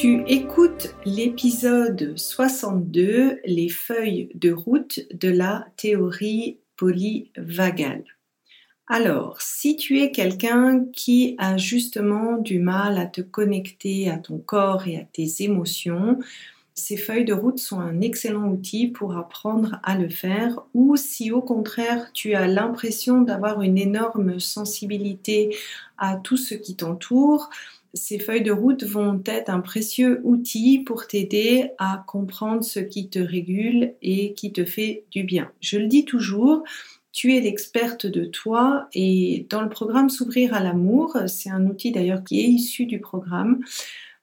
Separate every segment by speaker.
Speaker 1: Tu écoutes l'épisode 62, les feuilles de route de la théorie polyvagale. Alors, si tu es quelqu'un qui a justement du mal à te connecter à ton corps et à tes émotions, ces feuilles de route sont un excellent outil pour apprendre à le faire ou si au contraire tu as l'impression d'avoir une énorme sensibilité à tout ce qui t'entoure, ces feuilles de route vont être un précieux outil pour t'aider à comprendre ce qui te régule et qui te fait du bien. Je le dis toujours, tu es l'experte de toi et dans le programme S'ouvrir à l'amour, c'est un outil d'ailleurs qui est issu du programme,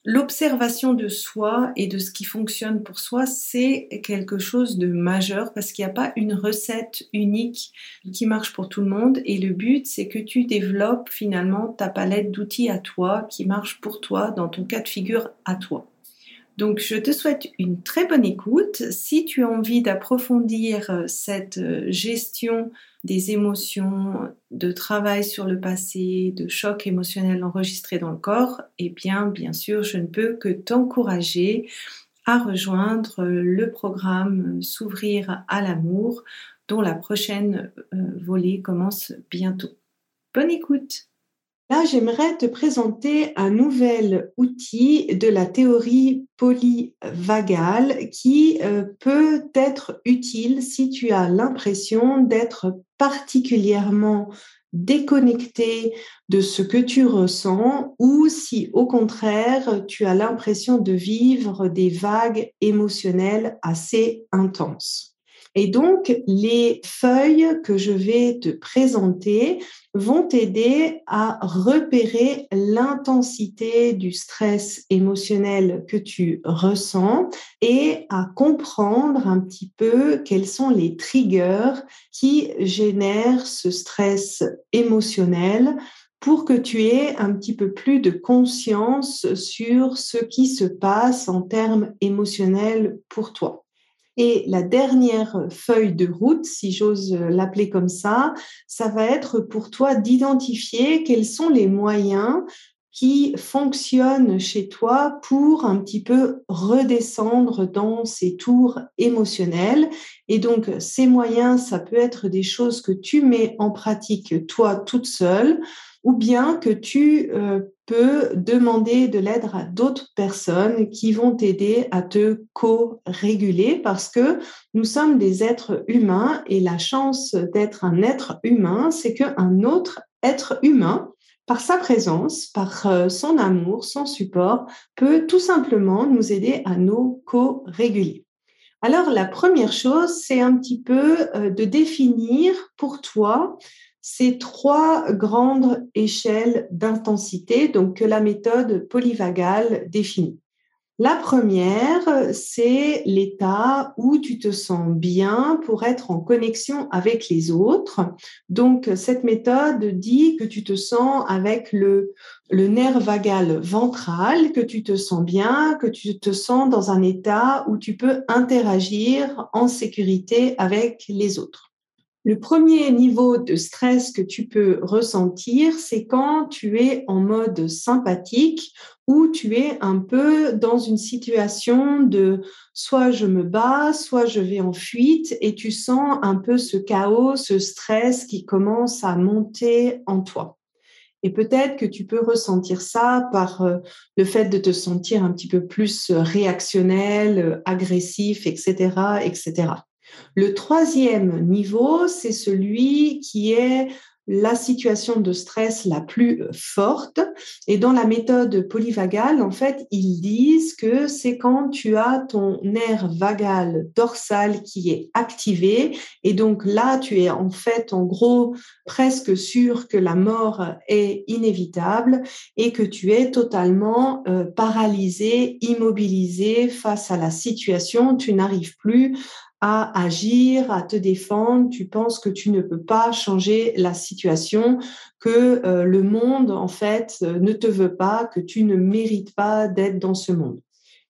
Speaker 1: L'observation de soi et de ce qui fonctionne pour soi, c'est quelque chose de majeur parce qu'il n'y a pas une recette unique qui marche pour tout le monde et le but c'est que tu développes finalement ta palette d'outils à toi qui marche pour toi dans ton cas de figure à toi. Donc je te souhaite une très bonne écoute. Si tu as envie d'approfondir euh, cette euh, gestion des émotions, de travail sur le passé, de choc émotionnel enregistré dans le corps, eh bien bien sûr je ne peux que t'encourager à rejoindre euh, le programme S'ouvrir à l'amour dont la prochaine volée commence bientôt. Bonne écoute Là, j'aimerais te présenter un nouvel outil de la théorie polyvagale qui euh, peut être utile si tu as l'impression d'être particulièrement déconnecté de ce que tu ressens ou si au contraire tu as l'impression de vivre des vagues émotionnelles assez intenses. Et donc, les feuilles que je vais te présenter vont t'aider à repérer l'intensité du stress émotionnel que tu ressens et à comprendre un petit peu quels sont les triggers qui génèrent ce stress émotionnel pour que tu aies un petit peu plus de conscience sur ce qui se passe en termes émotionnels pour toi. Et la dernière feuille de route, si j'ose l'appeler comme ça, ça va être pour toi d'identifier quels sont les moyens qui fonctionnent chez toi pour un petit peu redescendre dans ces tours émotionnels. Et donc, ces moyens, ça peut être des choses que tu mets en pratique toi toute seule ou bien que tu euh, peux demander de l'aide à d'autres personnes qui vont t'aider à te co-réguler parce que nous sommes des êtres humains et la chance d'être un être humain, c'est qu'un autre être humain, par sa présence, par euh, son amour, son support, peut tout simplement nous aider à nous co-réguler. Alors, la première chose, c'est un petit peu euh, de définir pour toi ces trois grandes échelles d'intensité donc que la méthode polyvagale définit. La première, c'est l'état où tu te sens bien pour être en connexion avec les autres. Donc, cette méthode dit que tu te sens avec le, le nerf vagal ventral, que tu te sens bien, que tu te sens dans un état où tu peux interagir en sécurité avec les autres. Le premier niveau de stress que tu peux ressentir, c'est quand tu es en mode sympathique ou tu es un peu dans une situation de soit je me bats, soit je vais en fuite et tu sens un peu ce chaos, ce stress qui commence à monter en toi. Et peut-être que tu peux ressentir ça par euh, le fait de te sentir un petit peu plus réactionnel, euh, agressif, etc., etc. Le troisième niveau, c'est celui qui est la situation de stress la plus forte. Et dans la méthode polyvagale, en fait, ils disent que c'est quand tu as ton nerf vagal dorsal qui est activé. Et donc là, tu es en fait, en gros, presque sûr que la mort est inévitable et que tu es totalement euh, paralysé, immobilisé face à la situation. Tu n'arrives plus à agir, à te défendre, tu penses que tu ne peux pas changer la situation, que euh, le monde, en fait, euh, ne te veut pas, que tu ne mérites pas d'être dans ce monde.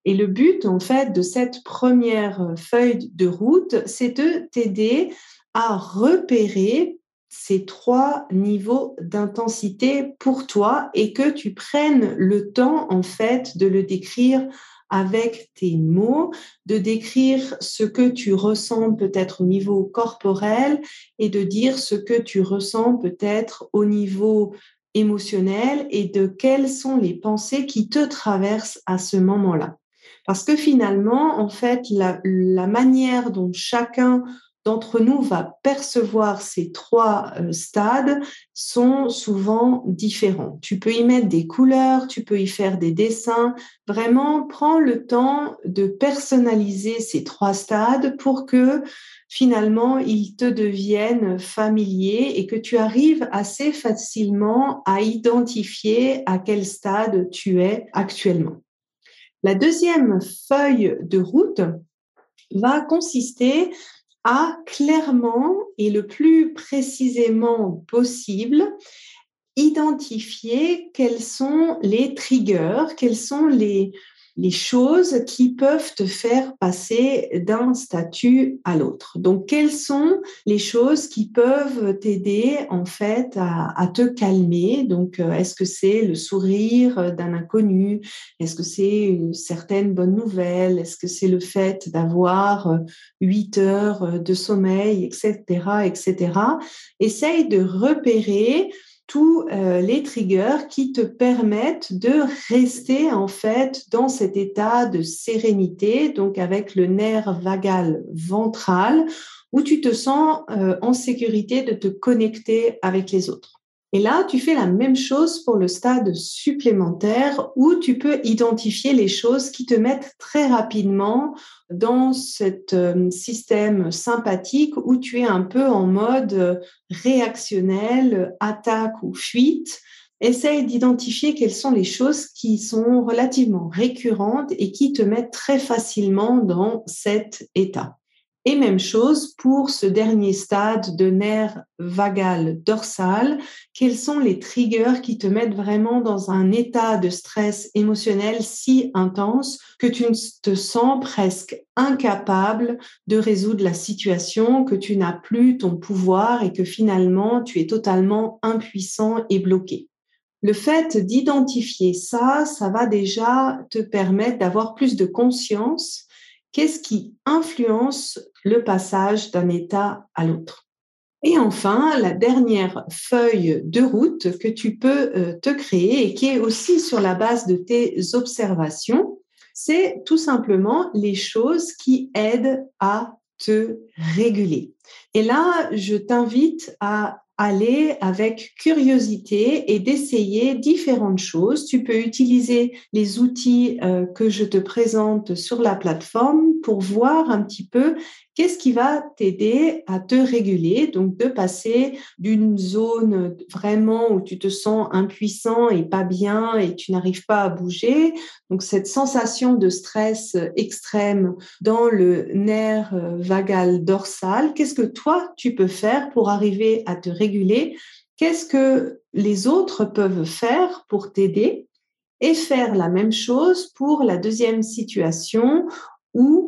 Speaker 1: Et le but, en fait, de cette première euh, feuille de route, c'est de t'aider à repérer ces trois niveaux d'intensité pour toi et que tu prennes le temps, en fait, de le décrire avec tes mots, de décrire ce que tu ressens peut-être au niveau corporel et de dire ce que tu ressens peut-être au niveau émotionnel et de quelles sont les pensées qui te traversent à ce moment-là. Parce que finalement, en fait, la, la manière dont chacun d'entre nous va percevoir ces trois euh, stades sont souvent différents. Tu peux y mettre des couleurs, tu peux y faire des dessins. Vraiment, prends le temps de personnaliser ces trois stades pour que finalement ils te deviennent familiers et que tu arrives assez facilement à identifier à quel stade tu es actuellement. La deuxième feuille de route va consister à clairement et le plus précisément possible identifier quels sont les triggers, quels sont les, les choses qui peuvent te faire passer d'un statut à l'autre. Donc, quelles sont les choses qui peuvent t'aider en fait à, te calmer? Donc, euh, est-ce que c'est le sourire d'un inconnu? Est-ce que c'est une certaine bonne nouvelle? Est-ce que c'est le fait d'avoir euh, huit heures de sommeil, etc., etc. Essaye de repérer tous euh, les triggers qui te permettent de rester en fait dans cet état de sérénité, donc avec le nerf vagal ventral, où tu te sens euh, en sécurité de te connecter avec les autres. Et là, tu fais la même chose pour le stade supplémentaire où tu peux identifier les choses qui te mettent très rapidement dans ce euh, système sympathique où tu es un peu en mode réactionnel, attaque ou fuite. Essaye d'identifier quelles sont les choses qui sont relativement récurrentes et qui te mettent très facilement dans cet état. Et même chose pour ce dernier stade de nerf vagal dorsal. Quels sont les triggers qui te mettent vraiment dans un état de stress émotionnel si intense que tu te sens presque incapable de résoudre la situation, que tu n'as plus ton pouvoir et que finalement tu es totalement impuissant et bloqué? Le fait d'identifier ça, ça va déjà te permettre d'avoir plus de conscience Qu'est-ce qui influence le passage d'un état à l'autre? Et enfin, la dernière feuille de route que tu peux euh, te créer et qui est aussi sur la base de tes observations, c'est tout simplement les choses qui aident à te réguler. Et là, je t'invite à aller avec curiosité et d'essayer différentes choses. Tu peux utiliser les outils euh, que je te présente sur la plateforme pour voir un petit peu qu'est-ce qui va t'aider à te réguler, donc de passer d'une zone vraiment où tu te sens impuissant et pas bien et tu n'arrives pas à bouger, donc cette sensation de stress extrême dans le nerf vagal dorsal, qu'est-ce que toi tu peux faire pour arriver à te réguler? Qu'est-ce que les autres peuvent faire pour t'aider et faire la même chose pour la deuxième situation où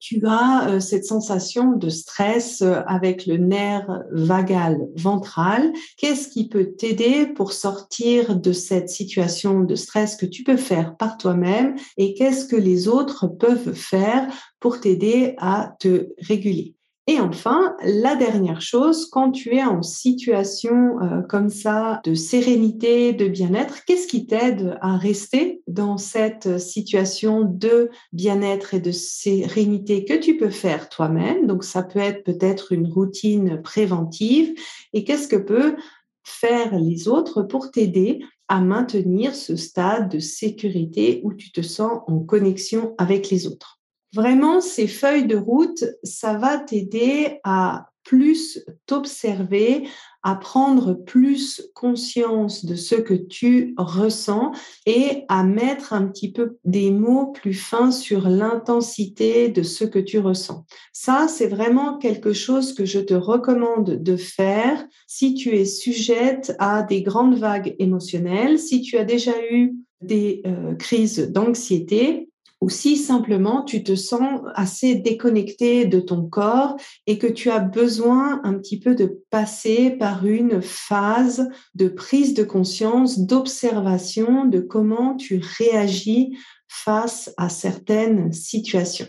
Speaker 1: tu as euh, cette sensation de stress euh, avec le nerf vagal ventral. Qu'est-ce qui peut t'aider pour sortir de cette situation de stress que tu peux faire par toi-même et qu'est-ce que les autres peuvent faire pour t'aider à te réguler? Et enfin, la dernière chose, quand tu es en situation euh, comme ça de sérénité, de bien-être, qu'est-ce qui t'aide à rester dans cette situation de bien-être et de sérénité que tu peux faire toi-même? Donc ça peut être peut-être une routine préventive. Et qu'est-ce que peut faire les autres pour t'aider à maintenir ce stade de sécurité où tu te sens en connexion avec les autres? Vraiment, ces feuilles de route, ça va t'aider à plus t'observer, à prendre plus conscience de ce que tu ressens et à mettre un petit peu des mots plus fins sur l'intensité de ce que tu ressens. Ça, c'est vraiment quelque chose que je te recommande de faire si tu es sujette à des grandes vagues émotionnelles, si tu as déjà eu des euh, crises d'anxiété ou si simplement tu te sens assez déconnecté de ton corps et que tu as besoin un petit peu de passer par une phase de prise de conscience, d'observation de comment tu réagis face à certaines situations.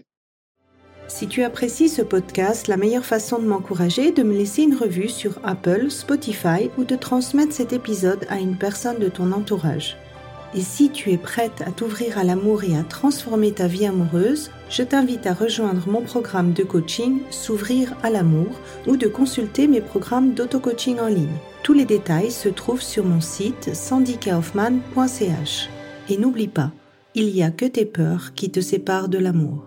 Speaker 2: Si tu apprécies ce podcast, la meilleure façon de m'encourager est de me laisser une revue sur Apple, Spotify ou de transmettre cet épisode à une personne de ton entourage. Et si tu es prête à t'ouvrir à l'amour et à transformer ta vie amoureuse, je t'invite à rejoindre mon programme de coaching S'ouvrir à l'amour ou de consulter mes programmes d'auto-coaching en ligne. Tous les détails se trouvent sur mon site sandykaufman.ch. Et n'oublie pas, il n'y a que tes peurs qui te séparent de l'amour.